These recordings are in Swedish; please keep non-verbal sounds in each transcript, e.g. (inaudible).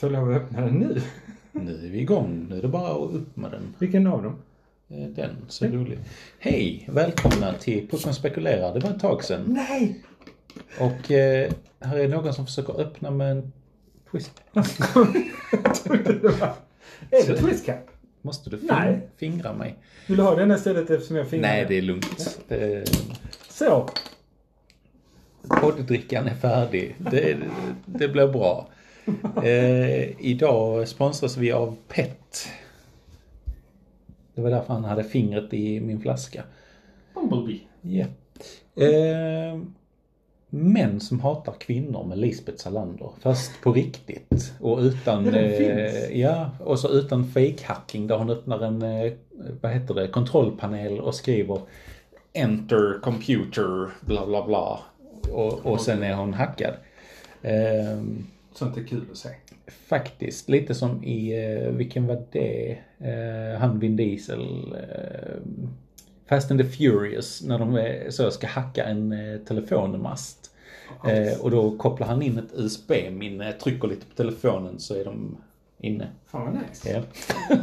Så, lov att öppna den nu? nu är vi igång. Nu är det bara att upp med den. Vilken av dem? Eh, Den, så rolig. Hej! Välkomna till Pucken spekulerar. Det var ett tag sedan. Nej! Och eh, här är någon som försöker öppna med en twist. (laughs) Är det twist cap? Måste du fin- Nej. fingra mig? Vill du ha den istället eftersom jag fingrar? Nej, det är lugnt. Det, Så. Podddrickan är färdig. Det, det blir bra. (laughs) Eh, idag sponsras vi av PET. Det var därför han hade fingret i min flaska. Bumblebee. Ja. Eh, män som hatar kvinnor med Lisbeth Salander. Fast på riktigt. Och utan... Den eh, finns. ja, och så utan fake-hacking där hon öppnar en, eh, vad heter det, kontrollpanel och skriver Enter computer, bla bla bla. Och, och sen är hon hackad. Eh, Sånt är kul att se. Faktiskt, lite som i, eh, vilken var det? Eh, han Vin Diesel. Eh, Fast and the Furious, när de så ska hacka en telefonmast. Eh, och då kopplar han in ett USB-minne, trycker lite på telefonen så är de inne. Fan vad nice. Ja. (laughs)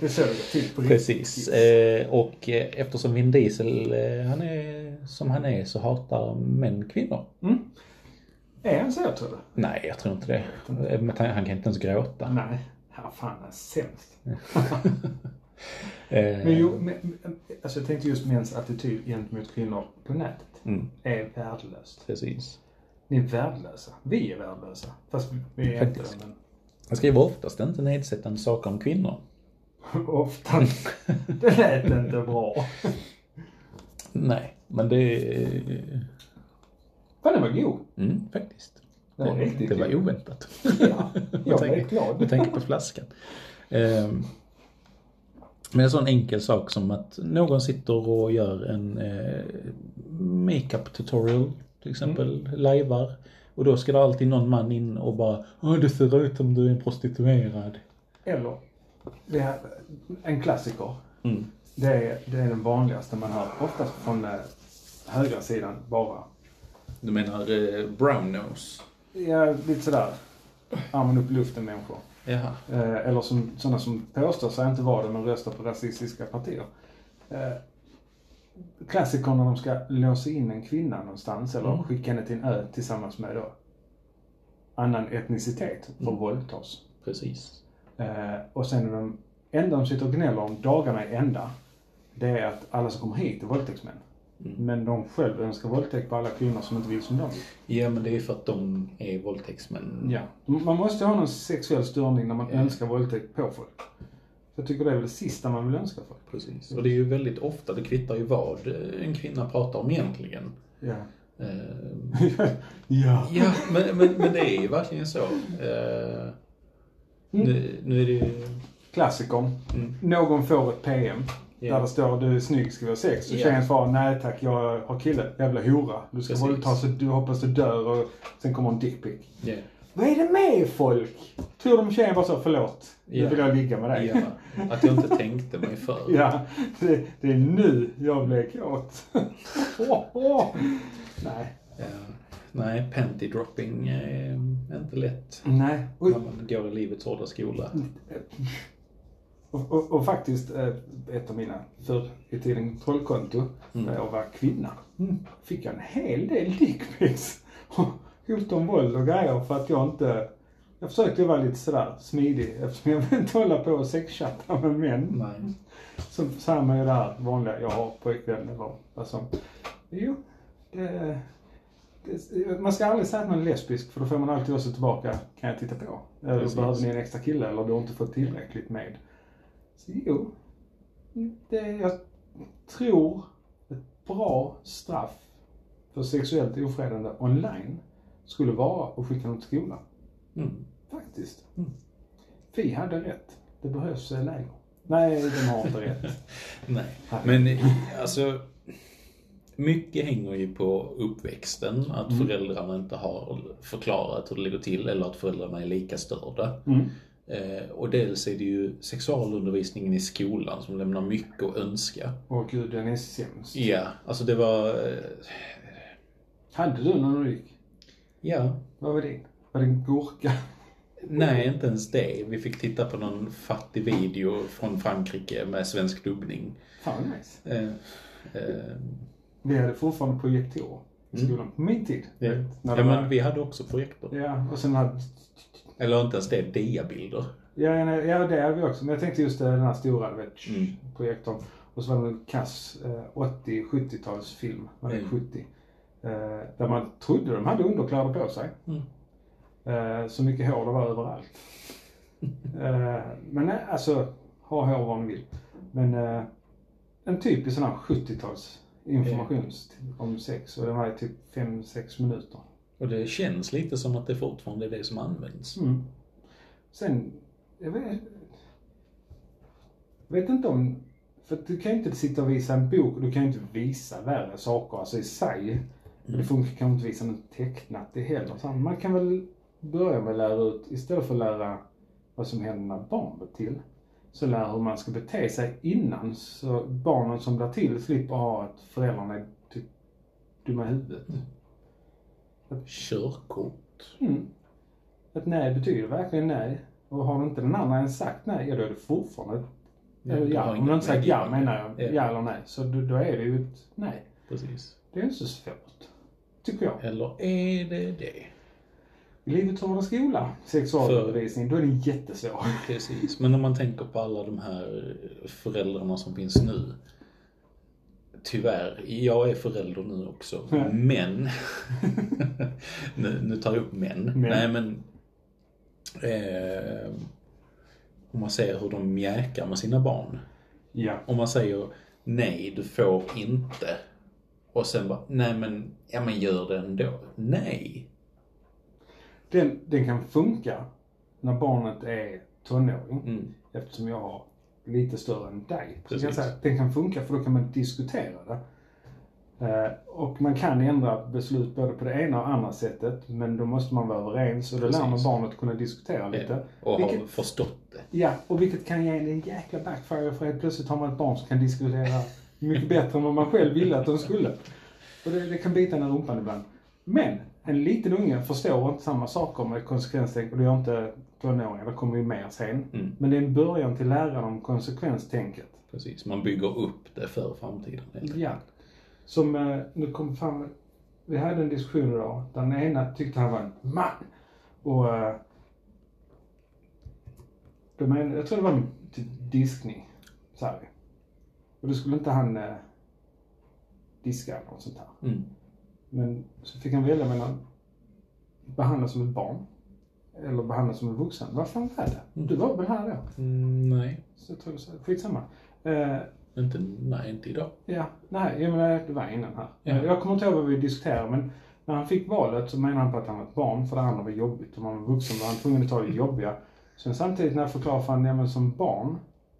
Det är så det går till på. Precis. Eh, och eftersom Vin Diesel, han är som han är, så hatar män kvinnor. Mm. Är han så tror du? Nej, jag tror inte det. Han kan inte ens gråta. Nej. Ja, fan är sämst. (laughs) Eh, Men jo, men, men- alltså jag tänkte just mäns attityd gentemot kvinnor på nätet mm, är värdelöst. precis. Ni är värdelösa. Vi är värdelösa. Fast vi är inte Faktiskt. det, Han skriver oftast inte nedsättande saker om kvinnor. men (laughs) ofta. Det lät inte bra. Nej, men det... Fan, den var god. Mm, faktiskt. Den var riktigt det var oväntat. Ja, jag (laughs) blev glad. Jag tänker på flaskan. Ehm, men en sån enkel sak som att någon sitter och gör en eh, makeup tutorial till exempel, Mm. lajvar. Och då ska det alltid någon man in och bara Åh, det ser ut som du är en prostituerad. Eller, det här, en klassiker. Mm. Det är, det är den vanligaste man hör. Oftast från eh, högra sidan bara. Du menar eh, brown nose? Ja, lite sådär. Armen upp i luften människor. Jaha. Eh, eller som, sådana som påstår sig inte vara det men röstar på rasistiska partier. Eh, klassiker när de ska låsa in en kvinna någonstans eller Mm. skicka henne till en ö tillsammans med då annan etnicitet för Mm. våldtas. Precis. Eh, och sen är de enda de sitter och gnäller om dagarna är enda, det är att alla som kommer hit är våldtäktsmän. Mm. Men de själv önskar våldtäkt på alla kvinnor som inte vill som de vill. Ja, men det är för att de är våldtäktsmän. Ja. Man måste ha någon sexuell störning när man Ja. önskar våldtäkt på folk. Jag tycker det är väl det sista man vill önska folk. Precis. Och det är ju väldigt ofta, det kvittar ju vad en kvinna pratar om egentligen. Ja. Eh, (laughs) ja. ja, men, men, men det är ju verkligen så. Eh, nu, nu är det ju... Klassikern. Mm. Någon får ett PM Ja. där det står du är snygg, ska vi ha sex? Och Ja. tjejen svarar nej tack, jag har kille. Jävla hora. Du ska våldta så du hoppas du dör och sen kommer en dickpic. Ja. Vad är det med folk? Tror de tjejen bara så, förlåt, nu Ja. vill jag ligga med dig. ja. Att jag inte tänkte mig för. (laughs) Ja, det, det är nu jag blev kåt. Åh, (laughs) åh. Nej. Ja. Nej, panty dropping är inte lätt. Nej. När man går i livets hårda skola. Och, och, och faktiskt, eh, ett av mina förr i tiden trollkonto, Mm. när jag var kvinna, mm, fick jag en hel del dickpics. (laughs) Hot om våld och grejer för att jag inte... Jag försökte vara lite sådär smidig eftersom jag vill (laughs) inte hålla på och sexchatta med män. Nej. Som samma är det här vanliga, jag har pojkvän eller vad som. Jo, det, det, man ska aldrig säga att man är lesbisk för då får man alltid också tillbaka, kan jag titta på? Eller behöver ni en extra kille eller du har inte fått tillräckligt med? Så jo, det, jag tror ett bra straff för sexuellt ofredande online skulle vara att skicka dem till skolan. Mm. Faktiskt. Mm. Vi hade rätt. Det behövs eh, läger. Nej, de har inte rätt. (laughs) Nej. Men alltså, mycket hänger ju på uppväxten. Att Mm. föräldrarna inte har förklarat hur det ligger till eller att föräldrarna är lika störda. Mm. Eh, och dels är det ju sexualundervisningen i skolan som lämnar mycket att önska. Åh gud, den är sämst. Ja, alltså det var... Eh, Hade du när du gick? ja, Vad var din? Var det en gurka? Nej, inte ens det. Vi fick titta på någon fattig video från Frankrike med svensk dubbning. Fan nice. Eh, eh, Vi hade fortfarande projektorer i Mm. skolan. På min tid. ja. Ja, var- men vi hade också projektor. Ja, och sen hade... Eller inte ens det, diabilder. Ja, nej, ja, det hade vi också. Men jag tänkte just den här stora, du vet, Mm. projektorn. Och så var det en kass eh, 80-70-talsfilm, var det Mm. 70. Eh, där man trodde de hade underkläder på sig. Mm. Eh, så mycket hår det var överallt. (laughs) eh, men nej, alltså, ha hår vad man vill. Men eh, en typisk sån här 70-tals information om sex och den var typ 5-6 minuter. Och det känns lite som att det fortfarande är det som används. Mm. Sen, jag vet, jag vet inte om, för du kan ju inte sitta och visa en bok du kan ju inte visa värre saker, alltså i sig. Det funkar kanske inte visa något tecknat det heller. Så man kan väl börja med att lära ut, istället för att lära vad som händer när barn blir till, så lära hur man ska bete sig innan. Så barnen som blir till slipper ha att föräldrarna är typ dumma i huvudet. Körkort. Mm. Ett nej betyder verkligen nej. Och har inte den andra ens sagt nej, ja då är det fortfarande Ja, du ja. Om du inte sagt ja menar jag, Ja. ja eller nej. Så då, då är det ju ett nej. Precis. Det är inte så svårt. Tycker jag. Eller är det det? Livets Skola, sexualundervisning, då är det jättesvår. Precis. Men om man tänker på alla de här föräldrarna som finns nu. Tyvärr, jag är förälder nu också. Ja. Men, (laughs) nu, nu tar jag upp män. Men. Nej men, eh, om man ser hur de mjäkar med sina barn. Ja. Om man säger nej, du får inte. Och sen bara, nej men, ja men gör det ändå. Nej. Den, den kan funka när barnet är tonåring. Mm. Eftersom jag har lite större än dig. Så kan Precis. säga den kan funka för då kan man diskutera det. Eh, och man kan ändra beslut både på det ena och andra sättet. Men då måste man vara överens och då lär man Precis. barnet kunna diskutera lite. Och har Vilket- förstått det. Ja, och vilket kan ge en jäkla backfire för helt plötsligt har man ett barn som kan diskutera mycket bättre än vad man själv ville att de skulle. Och det, det kan bita en i rumpan ibland. Men en liten unge förstår inte samma saker med konsekvenstänk och det gör inte tonåringar, det kommer ju mer sen. Mm. Men det är en början till läran om konsekvenstänket. Precis, man bygger upp det för framtiden. Ja. Som, eh, nu kom fram, vi hade en diskussion idag, den ena tyckte han var en man. Och eh, de men, jag tror det var en diskning, sa vi. Och då skulle inte han eh, diska eller något sånt här. Mm. Men så fick han välja mellan behandlas som ett barn eller behandlas som en vuxen. Vad fan var det? Du var väl här då? Mm, nej, Så jag tror så. Skitsamma. Eh, inte, nej, inte idag. Ja, nej, jag menar, det var innan här. Ja. Jag kommer inte ihåg vad vi diskuterade, men när han fick valet så menade han på att han var ett barn, för det andra var jobbigt. Om han var vuxen var han tvungen att ta det jobbiga. Sen samtidigt när jag förklarade för honom, ja som barn,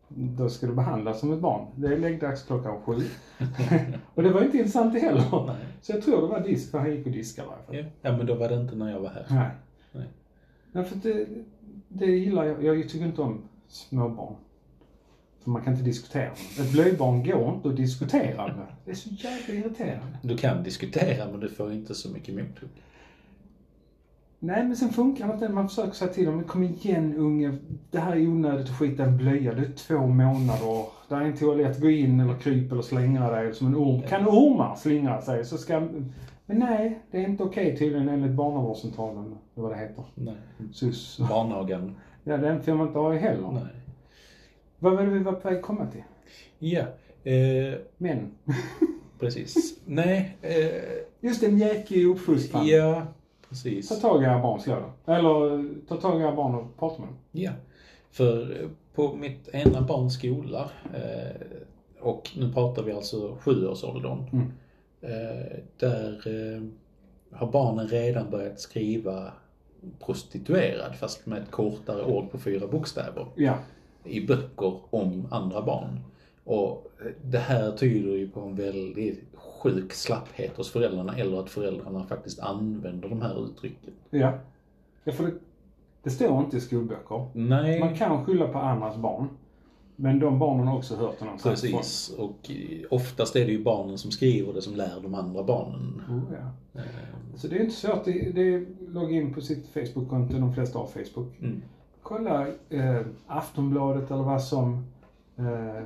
då ska du behandlas som ett barn. Det är läggdags klockan sju. (laughs) och det var inte intressant det heller. Nej. Så jag tror det var disk, för han gick och diskade fall. Ja. ja, men då var det inte när jag var här. Nej. Nej. Nej, för det, det gillar jag. Jag tycker inte om småbarn. För man kan inte diskutera med. Ett blöjbarn går inte att diskutera med. Det är så jävla irriterande. Du kan diskutera, men du får inte så mycket mothugg. Nej, men sen funkar det inte. Man försöker säga till dem, kom igen unge, det här är onödigt att skita en blöja. Det är två månader. Det är en toalett, gå in eller kryp eller slänga dig som en orm. Kan ormar slingra sig så ska... Men nej, det är inte okej tydligen enligt barnavårdscentralen, eller vad det heter. Nej. SUS. Barnagan. Ja, den får man inte ha i heller. Nej. Vad var det vi var på väg komma till? Ja, eh, Men. precis. Nej, eh, Just en jäkig uppfostran. ja, precis. Ta tag i era barn, slå dem. Eller ta tag i era barn och prata med dem. Ja, för eh, på mitt ena barns skola, eh, och nu pratar vi alltså sjuårsåldern, Mm. eh, där eh, har barnen redan börjat skriva prostituerad, fast med ett kortare ord på fyra bokstäver, Ja. i böcker om andra barn. Och eh, det här tyder ju på en väldigt sjuk slapphet hos föräldrarna, eller att föräldrarna faktiskt använder de här uttrycken. Ja. Ja, för det, det står inte i skolböcker. Nej. Man kan skylla på andras barn. Men de barnen har också hört det någonstans. Precis. Och eh, oftast är det ju barnen som skriver det som lär de andra barnen. Oh, ja. Eh, Så det är inte svårt. Det, det är logga in på sitt Facebook-konto. De flesta har Facebook. Mm. Kolla eh, Aftonbladet eller vad som eh,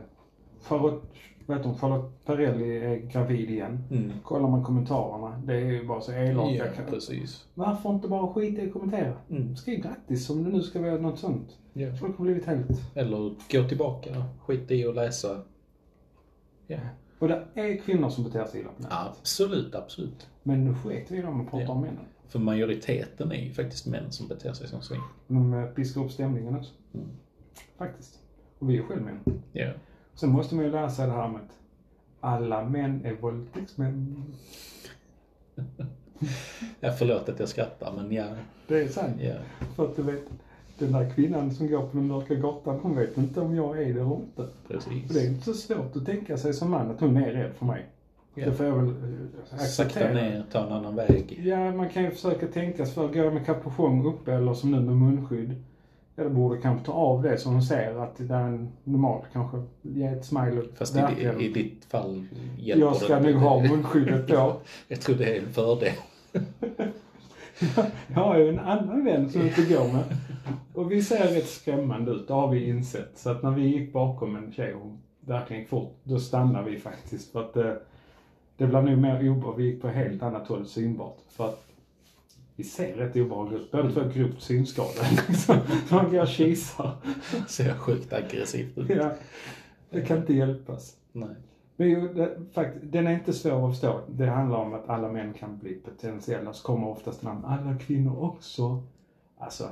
Charlotte, vad heter hon, Charlotte Perrelli är gravid igen. Mm. Kollar man kommentarerna. Det är ju bara så elaka. Ja, precis. Varför inte bara skita i att kommentera? Mm. Skriv grattis om det nu ska vara något sånt. Ja. Folk har blivit helt... Eller gå tillbaka, skit i att läsa. Ja. Och det är kvinnor som beter sig illa på nätet. Absolut, absolut. Men nu skiter vi i dem och pratar Ja. om männen. För majoriteten är ju faktiskt män som beter sig som svin. De eh, piskar upp stämningen också. Mm. Faktiskt. Och vi är själv män. Ja. Sen måste man ju lära sig det här med att alla män är våldtäktsmän. ja, förlåt att jag skrattar men ja. Det är sant. ja. För att du vet, den där kvinnan som går på den mörka gatan, hon vet inte om jag är det eller inte. För det är Precis. inte så svårt att tänka sig som man att hon är rädd för mig. Ja. Det får jag väl eh, Sakta acceptera. ner, ta en annan väg. Ja, man kan ju försöka tänka sig för. Går jag med kapuschong uppe eller som nu med munskydd? Jag borde kanske ta av det så hon ser att det är en normal, kanske ge ett smile Fast i, i ditt fall hjälper Jag ska nog ha munskyddet på. (laughs) Jag tror det är en fördel. (laughs) Jag har ju en annan vän som inte går med. Och vi ser rätt skrämmande ut, det har vi insett. Så att när vi gick bakom en tjej och verkligen gick fort, då stannade vi faktiskt. För att det, det blev nog mer obehagligt, vi gick på helt annat håll synbart. För att vi ser rätt obehagliga ut, båda två är grovt synskadade. (laughs) Man går kisar. Ser sjukt aggressivt ut. Ja, det kan inte hjälpas. Nej. Men ju, det, fakt, den är inte svår att förstå. Det handlar om att alla män kan bli potentiella. Så kommer oftast här, alla kvinnor också. Alltså,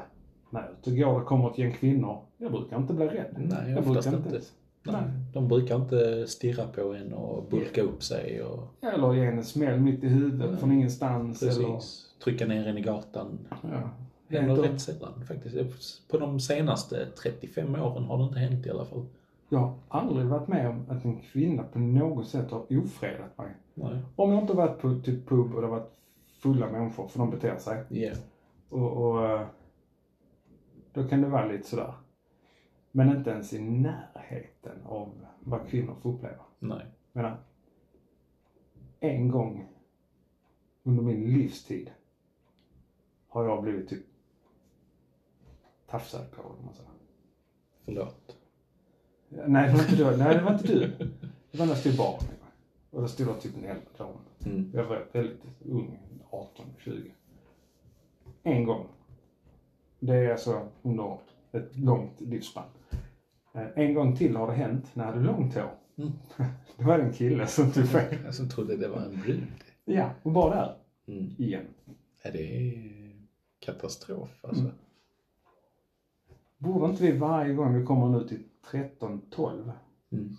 när jag ute går och kommer ett gäng kvinnor, jag brukar inte bli rädd. Nej, jag brukar inte. Nej. Nej. De brukar inte stirra på en och bulka upp sig och Eller ge en smäll mitt i huvudet Nej. från ingenstans. Eller, precis trycka ner en i gatan. ja. Händer inte- rätt sällan faktiskt. På de senaste 35 åren har det inte hänt i alla fall. Jag har aldrig varit med om att en kvinna på något sätt har ofredat mig. Nej. Om jag inte varit på typ pub och det varit fulla människor, för de beter sig. Ja. Och, och eh, då kan det vara lite sådär. Men inte ens i närheten av vad kvinnor får uppleva. Nej. Menar, en gång under min livstid har jag blivit typ tafsad på, om man säger. Förlåt. Nej, det var inte du. (laughs) Nej, det var inte du. Det var när jag stod i baren. Och då stod det typ en äldre dam. Mm. Jag var väldigt ung, 18, 20. En gång. Det är alltså under ett långt livsspann. Eh, En gång till har det hänt när jag hade långt hår. Mm. (laughs) Det var en kille som fel. Jag som trodde det var en brud. Ja, och bara där. Mm. Igen. Ja, det är katastrof alltså. Mm. Borde inte vi varje gång vi kommer nu till 13-12 Mm.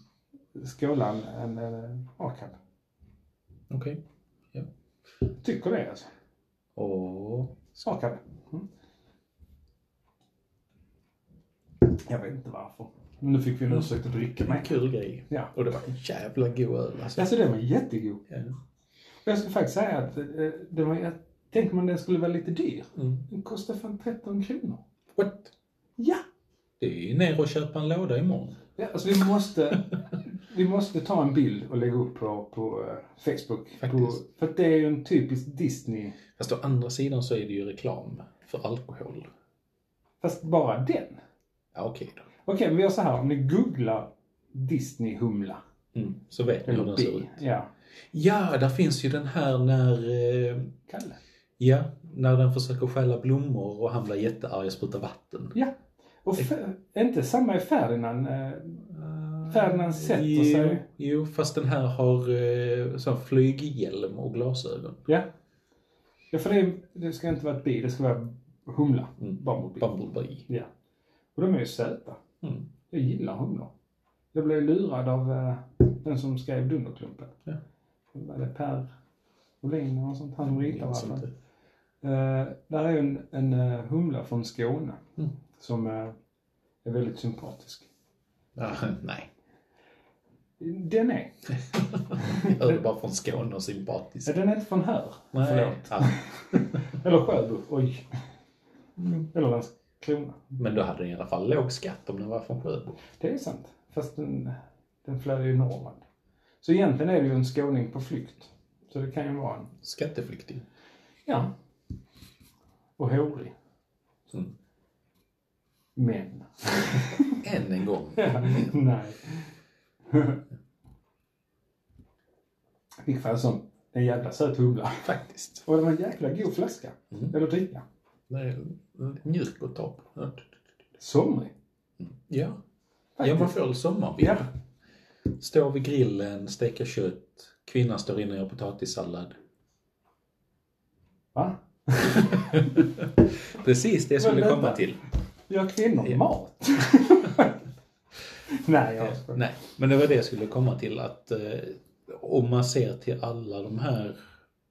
skåla en, en, en akad? Okej. Tycker det alltså. Och Akad. Mm. Jag vet inte varför. Men nu fick vi en ursäkt att dricka en med. kul grej. Ja. Och det var en jävla god öl alltså. Alltså den var jättegod. Ja. Jag skulle faktiskt säga att eh, den var, jag tänkte man den skulle vara lite dyr. Mm. Den kostar fan 13 kronor. What? Ja! Det är ju ner och köpa en låda imorgon. ja alltså vi måste, vi måste ta en bild och lägga upp på, på eh, Facebook. På, för att det är ju en typisk Disney. Fast å andra sidan så är det ju reklam för alkohol. Fast bara den. Ja, okej då. Okej, men vi gör så här. Om ni googlar Disney-humla. Mm. Så vet ni hur den ser ut. Ja. Ja, där finns ju den här när, eh, Kalle. Ja, när den försöker stjäla blommor och han blir jättearg och sprutar vatten. Ja. Och Fe- inte samma i Ferdinand. eh, Ferdinand sätter jo, sig. Jo, fast den här har eh, sån flyghjälm och glasögon. Ja. Ja, för det, det ska inte vara ett bi, det ska vara humla. Mm. Bumblebee. Bumblebee. Ja. Och de är ju söta. Mm. Jag gillar humlor. Jag blev lurad av eh, den som skrev Dunderklumpen. Ja. Var det Per Olin eller något sånt? Han som ritar där är en, en eh, humla från Skåne Mm. som eh, är väldigt sympatisk. (laughs) Nej. Den är. (laughs) Jag hörde bara från Skåne och sympatisk. Den är inte från här. Nej. Förlåt. Ja. (laughs) Eller Sjöbo. Oj. Eller Landskrona. Men då hade den i alla fall låg skatt om den var från Sjöbo. Det är sant. fast den, den flög ju i Norrland. Så egentligen är det ju en skåning på flykt. Så det kan ju vara en, Skatteflykting. ja. Och hårig. Mm. Men. (laughs) Än en gång. Nej. Fick fan som en jävla söt humla. Faktiskt. Och det var en jäkla god flaska. Mm. Eller dricka. Är mjuk och topp. Somrig. Ja. Ja, Faktiskt. man får väl sommarbild. Ja. Stå vid grillen, steka kött. Kvinnan står inne och gör potatissallad. Va? (laughs) Precis det jag skulle komma till. Gör kvinnor Ja. mat? (laughs) Nej, jag. Nej, men det var det jag skulle komma till att eh, om man ser till alla de här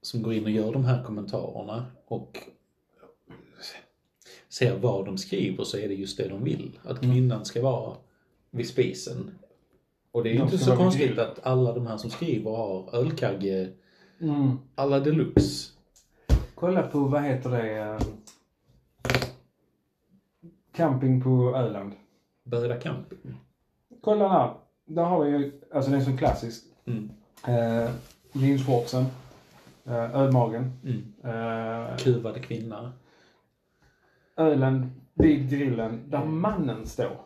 som går in och gör de här kommentarerna och ser vad de skriver så är det just det de vill. Att Mm. kvinnan ska vara vid spisen. Och det är ju De inte så konstigt att alla de här som skriver har ölkagge Mm. alla deluxe. Kolla på, vad heter det? eh, Camping på Öland. Böda camping. Kolla där. Där har vi ju, alltså den som klassisk. Mm. Eh, jeansshortsen. Eh, ölmagen. Mm. Eh, Kuvad kvinna. ölen vid grillen där mannen står.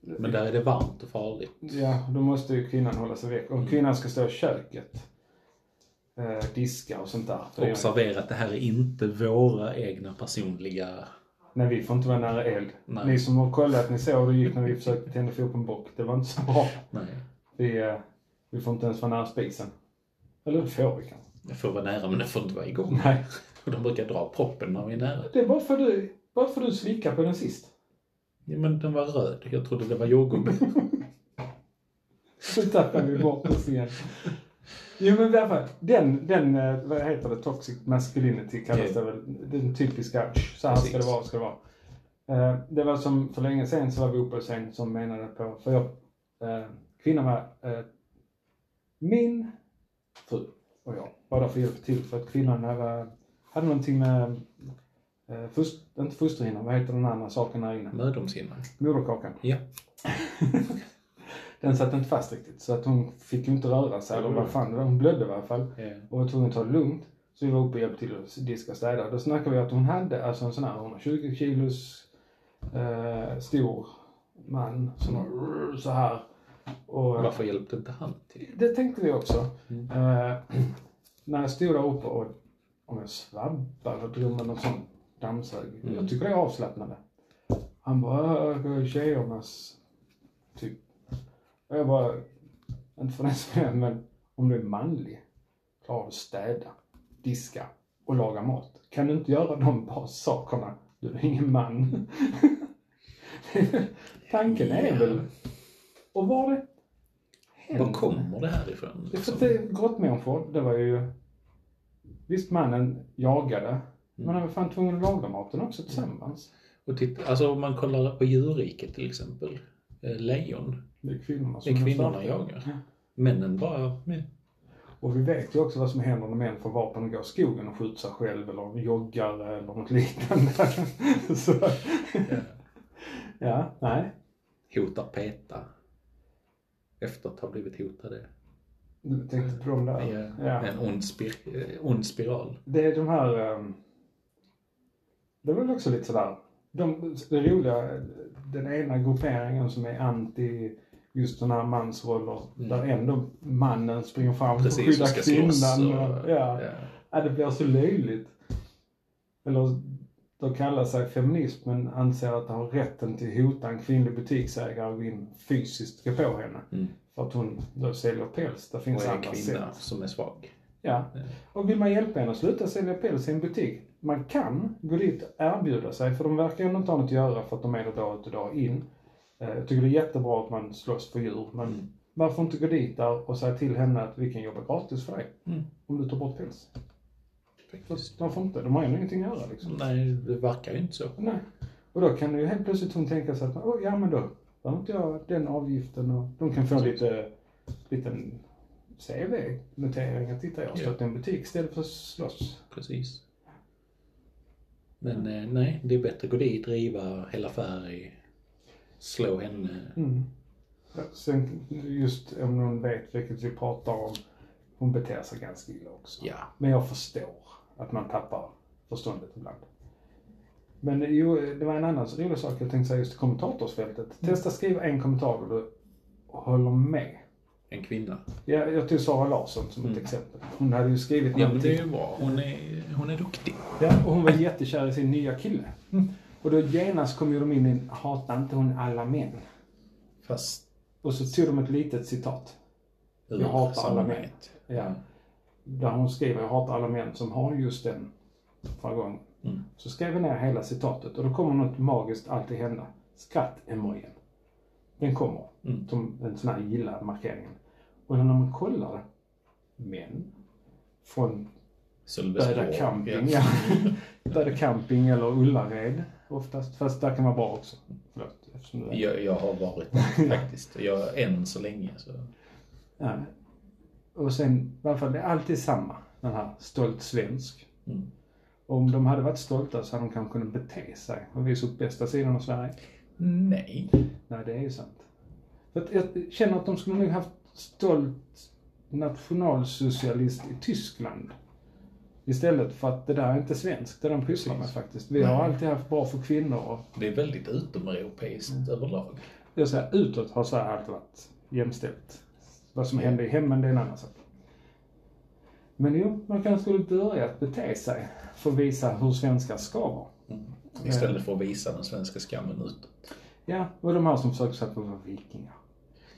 Men där är det varmt och farligt. Ja, då måste ju kvinnan hålla sig väck. Och kvinnan ska stå i köket. Eh, diska och sånt där. Observera att det här är inte våra egna personliga... Nej, vi får inte vara nära eld. Nej. Ni som har kollat, ni såg hur det gick när vi försökte tända en bock. Det var inte så bra. Nej. Vi, eh, vi får inte ens vara nära spisen. Eller det får vi kanske. Jag får vara nära men det får inte vara igång. Nej. Och (laughs) de brukar dra proppen när vi är nära. Det är bara för du, bara för du slickar på den sist. Ja, men den var röd. Jag trodde det var jordgubb. (laughs) Så tappar vi bort oss igen. Jo men i alla fall, den, den, eh, vad heter det, toxic masculinity kallas Ja. det väl. Den typiska, så här ska det vara, ska det vara. Eh, det var som, för länge sedan så var vi uppe hos en som menade på, för jag, eh, kvinnan var min fru och jag var där för att hjälpa till för att kvinnan hade, hade någonting med, eh, fust, inte fosterhinnan, vad heter den andra saken där inne? Mödomshinna. Moderkakan. Ja. (laughs) Den satt inte fast riktigt så att hon fick ju inte röra sig eller vad fan det var. Hon blödde i alla fall Ja. och var tvungen att ta det lugnt. Så vi var uppe och hjälpte till att diska och städa. Då snackade vi att hon hade alltså en sån här 120 kilos eh, stor man som var så här. Och eh, Varför hjälpte inte han till? det tänkte vi också. Mm. Eh, (clears throat) när jag stod där uppe och om jag svabbade eller drog med någon sån dammsög. Mm. Jag tycker det är avslappnande. Han bara, "Äh, tjejernas typ. Och jag bara, inte för den är, men om du är manlig, klarar av att städa, diska och laga mat. Kan du inte göra de bassakerna, du är ingen man. (laughs) Tanken är väl, och var det Var kommer det här ifrån? det är för liksom? det grottmänniskor, det var ju... Visst, mannen jagade, men han var fan tvungen att laga maten också tillsammans. Och titta, alltså om man kollar på djurriket till exempel. Eh, lejon. Det är kvinnorna Det är som kvinnorna jagar. Ja. Männen bara... med. Och vi vet ju också vad som händer när män får vapen och går i skogen och skjuter sig själv eller joggar eller något liknande. (laughs) Så, Ja. ja, nej. Hotar peta. Efter att ha blivit hotade. Du tänkte på dem där. Ja. Ja. En ond, spir eh, ond spiral. Det är de här... Um, det är väl också lite sådär. De, det roliga, den ena grupperingen som är anti just sådana här mansroller. Mm. Där ändå mannen springer fram och Precis, skyddar och slåss. kvinnan. Och, Och, ja. ja. ja, det blir så löjligt. Eller de kallar sig feminism men anser att de har rätten till att hota en kvinnlig butiksägare och gå in fysiskt på henne. Mm. För att hon då säljer päls. Det Och finns är en andra kvinna sätt. som är svag. Ja. Ja. Och vill man hjälpa henne att sluta sälja päls i en butik, man kan gå dit och erbjuda sig, för de verkar ändå inte ha något att göra för att de är det dag ut och dag in. Eh, Jag tycker det är jättebra att man slåss för djur, men Mm. varför inte gå dit där och säga till henne att vi kan jobba gratis för dig, Mm. om du tar bort päls? Får inte, de har ändå ingenting att göra liksom. Nej, det verkar ju inte så. Nej. Och då kan ju helt plötsligt hon tänka sig att, oh, ja men då behöver inte jag den avgiften och de kan få lite, liten CV-notering att titta jag har stått i en butik istället för att slåss. Precis. Men eh, nej, det är bättre att gå dit, riva hela färg, slå henne. Mm. Sen just om någon vet vilket vi pratar om, hon beter sig ganska illa också. Ja. Men jag förstår att man tappar förståndet ibland. Men jo, det var en annan rolig sak jag tänkte säga just i kommentatorsfältet. Testa skriva en kommentar där du håller med. En kvinna. Ja, jag tog Sara Larsson som ett Mm. exempel. Hon hade ju skrivit Ja men det är ju bra. Hon är, hon är duktig. Ja, och hon var jättekär i sin nya kille. Och då genast kom ju de in i, hatar inte hon alla män? Fast Och så tog de ett litet citat. Jag hatar alla sammanhanget. Ja. Där hon skriver, jag hatar alla män som har just den jargongen. Mm. Så skrev jag ner hela citatet och då kommer något magiskt alltid hända. Skratt-emojin. Den kommer. Mm. Som en sån här gilla-markeringen. Och när man kollar män från. Böda camping, ja. (laughs) Böda camping eller Ullared oftast. Fast där kan vara bra också. Förlåt. Är. Jag, jag har varit (laughs) faktiskt. Jag, än så länge så. Ja. Och sen, i alla fall, det är alltid samma. Den här stolt svensk. Mm. Om de hade varit stolta så hade de kanske kunnat bete sig och visa upp bästa sidan av Sverige. Nej. Nej, det är ju sant. För jag känner att de skulle nog haft stolt nationalsocialist i Tyskland. Istället för att det där är inte svenskt, det de pysslar med faktiskt. Vi har alltid haft bra för kvinnor och Det är väldigt utomeuropeiskt överlag. jag säger utåt har Sverige alltid varit jämställt. Vad som hände i hemmen, det är en annan sak. Men jo, man kanske skulle börja att bete sig för att visa hur svenskar ska vara. Mm. Istället för att visa den svenska skammen utåt. Ja, och de här som försöker säga att de var vikingar.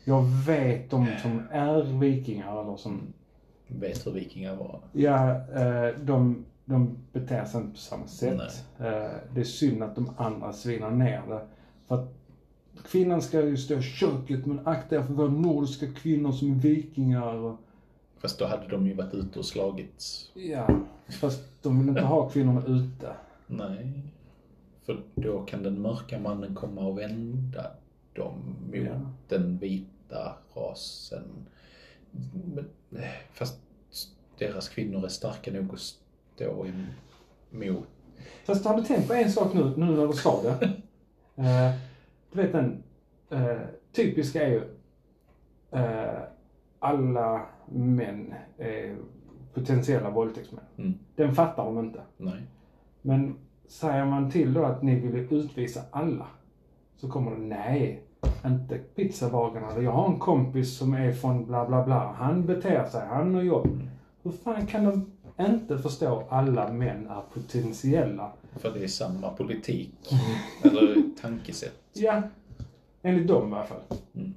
Jag vet de som är vikingar eller som, Vet hur vikingar var. ja, eh, de, de beter sig inte på samma sätt. Eh, Det är synd att de andra svinar ner det. För att kvinnan ska ju stå i köket, men akta er för våra nordiska kvinnor som är vikingar. Fast då hade de ju varit ute och slagits. ja, fast de vill inte ha kvinnorna ute. Nej. För då kan den mörka mannen komma och vända dem mot Ja. den vita rasen. Men, fast deras kvinnor är starka nog att stå emot. Fast har du tänkt på en sak nu, nu när du sa det? (laughs) Eh, du vet den eh, typiska är ju eh, alla män är potentiella våldtäktsmän. Mm. Den fattar de inte. Nej. Men säger man till då att ni vill utvisa alla så kommer det nej, inte pizzabagarna. Jag har en kompis som är från bla bla bla. Han beter sig, han har jobb. Hur fan kan de inte förstå alla män är potentiella? För det är samma politik. Eller tankesätt. Ja, enligt dem i alla fall. Mm.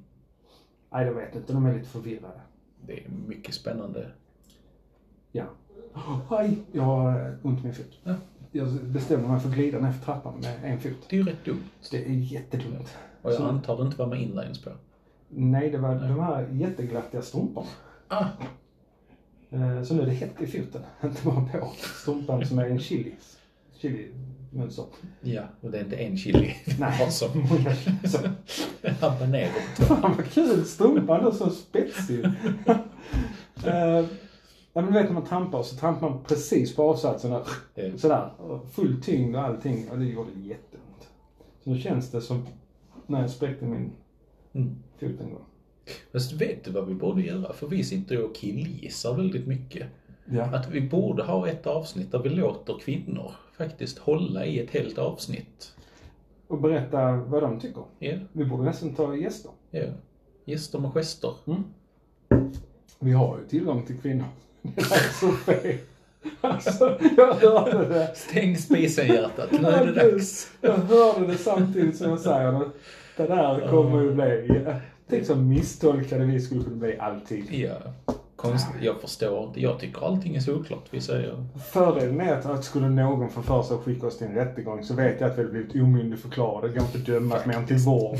Nej, jag vet inte. De är lite förvirrade. Det är mycket spännande. Ja. (gasps) Aj, jag har ont i min fot. Ja. Jag bestämde mig för att glida ner för trappan med en fot. Det är ju rätt dumt. Det är jättedumt. Och jag Så- antar det inte var med inlines på. Nej, det var de här jätteglattiga strumporna. Ah, Eh, Så nu är det hett i foten, (laughs) inte bara på strumpan som är en chili. Chili-mönster. ja, och det är inte en chili. (laughs) Nej. Alltså, (laughs) Så. habanero. Fan vad kul! Strumpan är så spetsig. Eh, Ja men du vet när man trampar så trampar man precis på avsatsen där, sådär. Full tyngd och allting och det gjorde jätteont. Så nu känns det som när jag spräckte min Mm. fot en gång. Fast vet du vad vi borde göra? För vi sitter ju och killgissar väldigt mycket. Ja. Att vi borde ha ett avsnitt där vi låter kvinnor faktiskt hålla i ett helt avsnitt. Och berätta vad de tycker. Ja, Vi borde nästan ta gäster. ja. Gäster med gester. Vi har ju tillgång till kvinnor. (laughs) Det är så fel. Alltså, jag hörde det. Stäng spisen hjärtat, nu är det dags. Jag hörde det samtidigt som jag säger det. Det där kommer ju bli... Tänk så misstolkade vi skulle kunna bli alltid. Ja. Konst, jag förstår inte. Jag tycker allting är såklart. Vi säger Fördelen är att, skulle någon få för sig att skicka oss till en rättegång så vet jag att vi har blivit omyndigförklarade. Det går inte att dömas mer än till vård.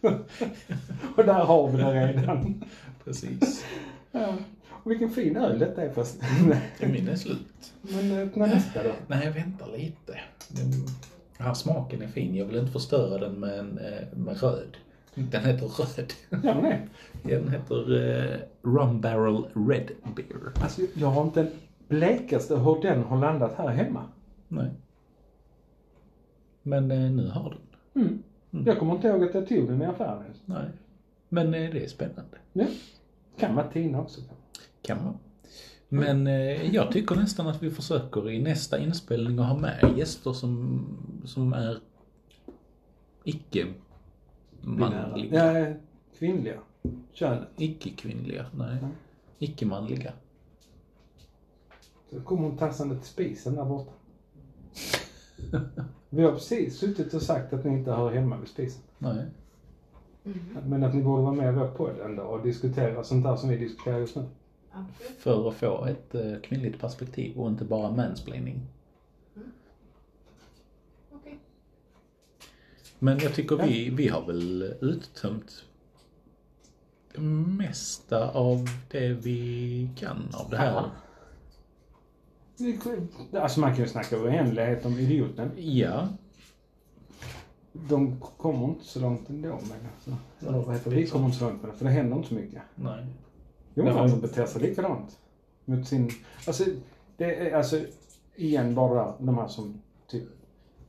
(laughs) Och där har vi det redan. precis. Ja. Och vilken fin öl detta är fast. Min är slut. Men öppna nästa då. Nej, jag väntar lite. Den här smaken är fin. Jag vill inte förstöra den med, en, eh, med röd. Den heter röd. Ja, nej. Den heter eh, Rum Barrel Red Beer. Alltså, jag har inte en blekaste hur den har landat här hemma. Nej. Men eh, nu har den. Mm. Jag kommer inte ihåg att jag tog den i affären. Nej. Men eh, det är spännande. Ja. Kan vara Tina också. Kan man. Men eh, jag tycker nästan att vi försöker i nästa inspelning att ha med gäster som, som är icke manliga. Ja, kvinnliga. Könet. Icke-kvinnliga, nej. Nej. Icke-manliga. Så kommer hon tassande till spisen där borta. (laughs) Vi har precis suttit och sagt att ni inte hör hemma vid spisen. Nej. Men att ni borde vara med i vår podd ändå och diskutera sånt där som vi diskuterar just nu. Absolut. För att få ett eh, kvinnligt perspektiv och inte bara mansplaining. Okej. Men jag tycker vi, vi har väl uttömt det mesta av det vi kan av det här. Alltså man kan ju snacka oändlighet om idioten. Ja, De kommer inte så långt ändå med det. Så, eller vad heter det? Vi kommer inte så långt med det, för det händer inte så mycket. nej. Jo, Ja. han beter sig likadant. Mot sin... Alltså, det är alltså igen bara de här som typ...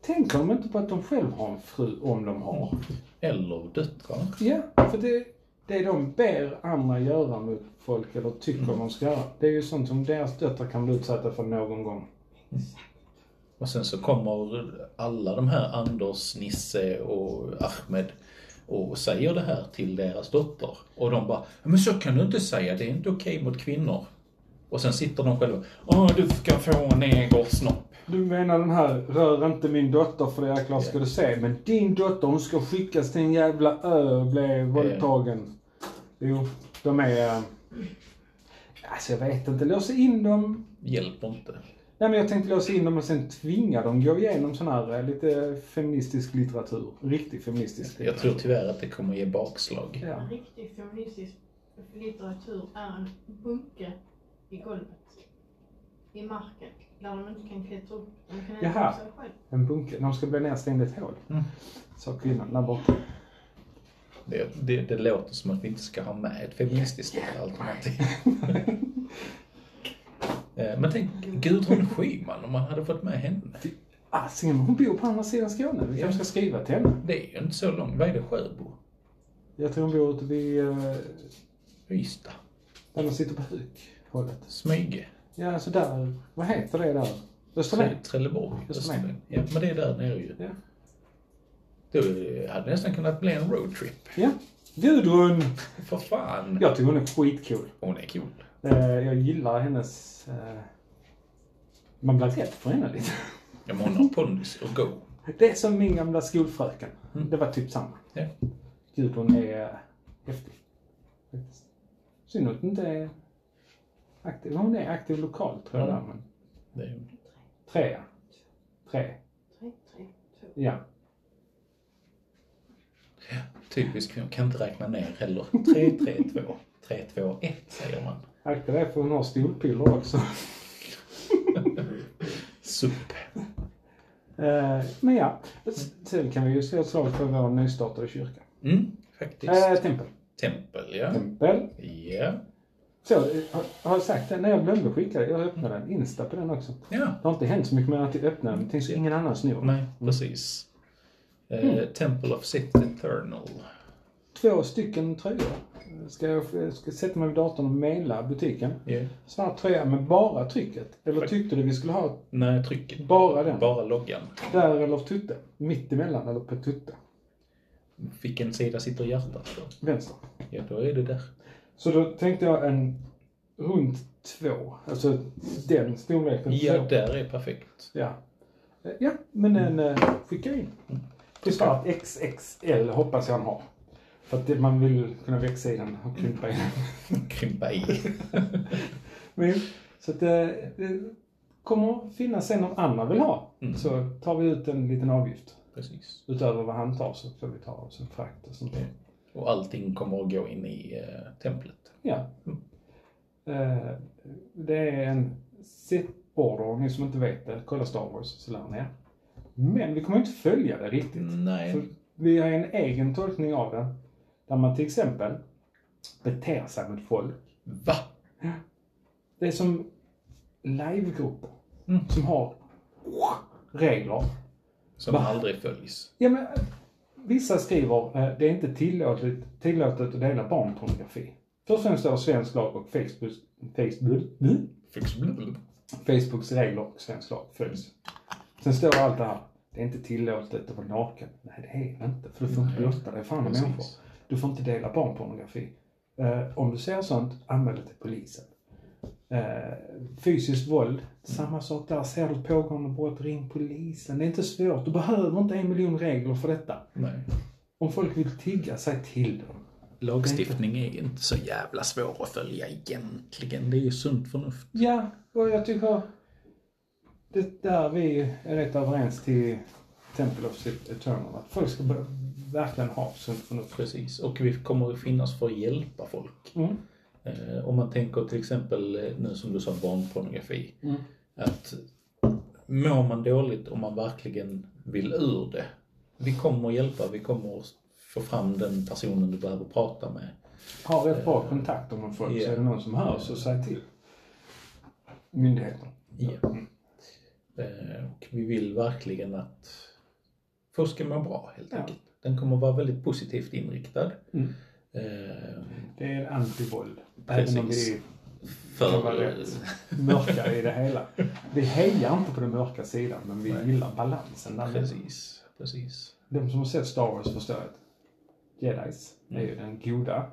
Tänker de inte på att de själv har en fru om de har? Eller döttrar. Ja, för det, det de ber andra göra mot folk eller tycker de ska göra, det är ju sånt som deras döttrar kan bli utsatta för någon gång. Och sen så kommer alla de här Anders, Nisse och Ahmed och säger det här till deras dotter. Och de bara, men så kan du inte säga, det är inte okej mot kvinnor. Och sen sitter de själva, åh du ska få en negersnopp. Du menar den här, rör inte min dotter för det jäklar ska du se. Men din dotter hon ska skickas till en jävla ö och bli våldtagen. Jo, de är... eh, Alltså jag vet inte, låsa in dem. Hjälper inte. Nej men jag tänkte låsa in dem och sen tvinga dem gå igenom sån här eh, lite feministisk litteratur. Riktig feministisk Jag litteratur. tror tyvärr att det kommer ge bakslag. Ja. En riktig feministisk litteratur är en bunke i golvet. I marken. Där de inte kan klättra upp. De kan äta Jaha. upp sig själv. En bunker. De ska bli nedstängda i ett hål. Mm. Sa kvinnan där borta. Det, det, det låter som att vi inte ska ha med ett feministiskt alternativ. (laughs) Eh, Men tänk Gudrun Schyman om man hade fått med henne. Asingen, hon bor på andra sidan Skåne. Vi kanske ska skriva till henne. Det är ju inte så långt. Vad är det, Sjöbo? Jag tror hon bor ute vid... eh, Ystad? Där de sitter på Hukhållet. Smyge? Ja, alltså där. Vad heter det där? Österlen? Tre- Trelleborg? Österlen. Ja, men det är där nere ju. Ja. Det hade nästan kunnat bli en roadtrip. Ja. Gudrun! För fan! Jag tycker hon är skitcool. Hon är cool. Eh, Jag gillar hennes... eh, Man blir rädd för henne lite. Ja, men hon har pondus och go. Det är som min gamla skolfröken. Mm. Det var typ samma. Ja. Gudrun är eh, häftig. Faktiskt. Synd att hon inte är aktiv. Hon är aktiv lokalt tror jag Mm. men Det är, tre. Tre. Tre, tre, två. Ja. typiskt kvinnor. Kan inte räkna ner heller. 3, 3, 2. 3, 2, 1 säger man. Akta dig för hon har stolpiller också. (laughs) SUP. Eh, men ja, sen kan vi ju slå ett slag för vår nystartade kyrka. Mm, faktiskt. Eh, tempel. Tempel, ja. Tempel. Ja. Så, eh, har, har jag sagt det? Nej, jag glömde skicka det. Jag öppnade en Insta på den också. Ja. Det har inte hänt så mycket mer än att jag öppnade den. Tänk så ingen annan snor. Nej, precis. Eh, Temple of Sith Eternal. Två stycken tröjor. Ska jag ska sätta mig vid datorn och mejla butiken. Ja. Svart tröja med bara trycket. Eller tyckte du vi skulle ha Nej, trycket. bara den? Bara loggan. Där eller tutte? Mitt emellan eller på tutte? Vilken sida sitter hjärtat på? Vänster. Ja, då är det där. Så då tänkte jag en runt två. Alltså den storleken. Ja, två. där är perfekt. Ja. Ja, men den eh, skickar in. Till start XXL hoppas jag han har. För att man vill kunna växa i den och krympa i den. (laughs) Krympa i. (laughs) Men, så att det, det kommer finnas sen om andra vill ha. Mm. Så tar vi ut en liten avgift. Precis. Utöver vad han tar så får vi ta oss en frakt och sånt där. Och allting kommer att gå in i eh, templet. Ja. Mm. Eh, det är en set-order, ni som inte vet det, kolla Star Wars så lär ni er. Men vi kommer inte följa det riktigt. Nej. För vi har en egen tolkning av det. Där man till exempel beter sig mot folk. Va? Det är som livegrupper Mm. som har regler. Som Va? aldrig följs. Ja, men, vissa skriver, eh, det är inte tillåtet, tillåtet att dela barnpornografi. Först och främst står det svensk lag och Facebook, Facebook, Facebooks regler och svensk lag följs. Sen står allt det här, det är inte tillåtet att vara naken. Nej, det är det inte, för du får inte blotta dig för andra människor. Du får inte dela barnpornografi. Eh, om du ser sånt, anmäl det till polisen. Eh, fysiskt våld, samma sak där. Ser du ett pågående brott, ring polisen. Det är inte svårt. Du behöver inte en miljon regler för detta. Nej. Om folk vill tigga, säg till dem. Lagstiftning är inte så jävla svår att följa egentligen. Det är ju sunt förnuft. Ja, och jag tycker det där vi är rätt överens till Temple of Eternal. Att folk ska verkligen ha sunt förnuft. Precis. Och vi kommer att finnas för att hjälpa folk. Mm. Eh, om man tänker till exempel eh, nu som du sa barnpornografi. Mm. Att mår man dåligt om man verkligen vill ur det. Vi kommer att hjälpa, vi kommer att få fram den personen du behöver prata med. Ha rätt bra kontakter med folk så Ja. är det någon som hör så säg till. Myndigheten. Ja. Eh, Och vi vill verkligen att folk ska må bra helt Ja. enkelt. Den kommer vara väldigt positivt inriktad. Mm. Eh, Det är antivåld. Även om vi kan vara För... rätt mörka i det hela. Vi hejar inte på den mörka sidan men vi Nej. gillar balansen där. Precis, precis. De som har sett Star Wars förstår att Jedis är ju den goda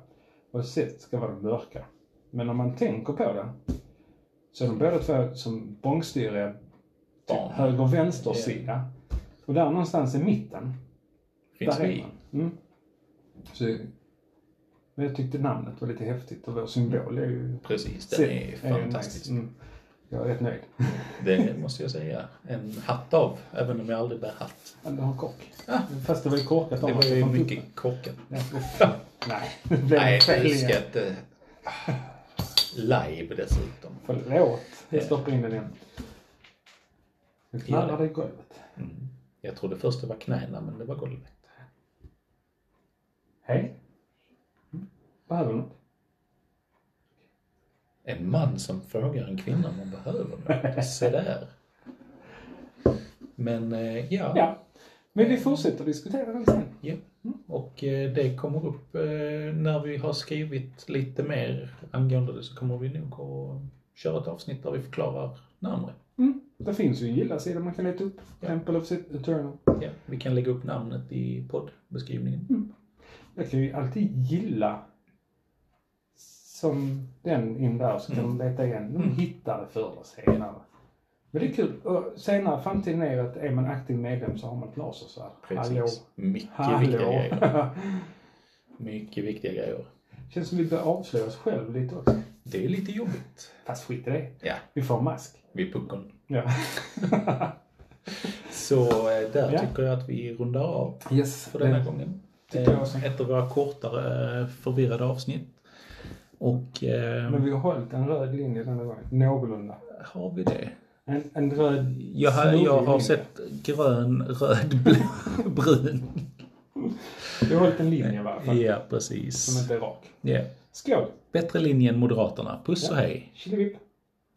och Sith ska vara den mörka. Men om man tänker på det så är de båda två som bångstyriga typ Barn. Och där någonstans i mitten, Finns vi? Mm. Så, men jag tyckte namnet var lite häftigt och vår symbol är ju Precis, den är fantastisk. nice. Mm. Jag är rätt nöjd. (laughs) Det måste jag säga. En hatt av, även om jag aldrig bär hatt. Men det har kork. Ah. Fast det var ju korkat Det av var att ju mycket korkat. Ja, (laughs) Nej, det blev Nej, fel det igen. ska inte... Live dessutom. Förlåt. Ja. Jag stoppar in den igen. Nu knallar det i golvet. Mm. Jag trodde först det var knäna, men det var golvet. Hej. Mm. Behöver du något? En man som frågar en kvinna om hon behöver något. Se där. Men eh, ja. Ja. Men vi fortsätter diskutera den sen. Ja. Och eh, det kommer upp eh, när vi har skrivit lite mer angående det så kommer vi nog att köra ett avsnitt där vi förklarar närmare. Mm. Det finns ju en gilla-sida man kan leta upp. Ja. Temple of Eternal. Ja, vi kan lägga upp namnet i poddbeskrivningen. Jag kan ju alltid gilla som den in där så kan Mm. de leta igen. De Mm. hittar det förr eller senare. Men det är kul. Och senare, framtiden är ju att är man aktiv medlem så har man ett lasersvärd. Precis. Mycket Hallå. viktiga Hallå. grejer. (laughs) Mycket viktiga grejer. Känns som vi bör avslöja oss själv lite också. Det är lite jobbigt. Fast skit i det. Ja, Vi får mask. vid puckon. Ja. (laughs) Så eh, där Ja. tycker jag att vi rundar av yes. för denna gången. Eh. Ett av våra kortare eh, förvirrade avsnitt. Och eh, Men vi har hållit en röd linje denna gången. Någorlunda. har vi det? En, en röd Jag har, jag har sett grön, röd, blå, (laughs) brun. Vi har hållit en linje i alla fall. Ja, Som precis. inte är rak. Ja. Skål! Bättre linje än Moderaterna. Puss och hej. Tjillevipp!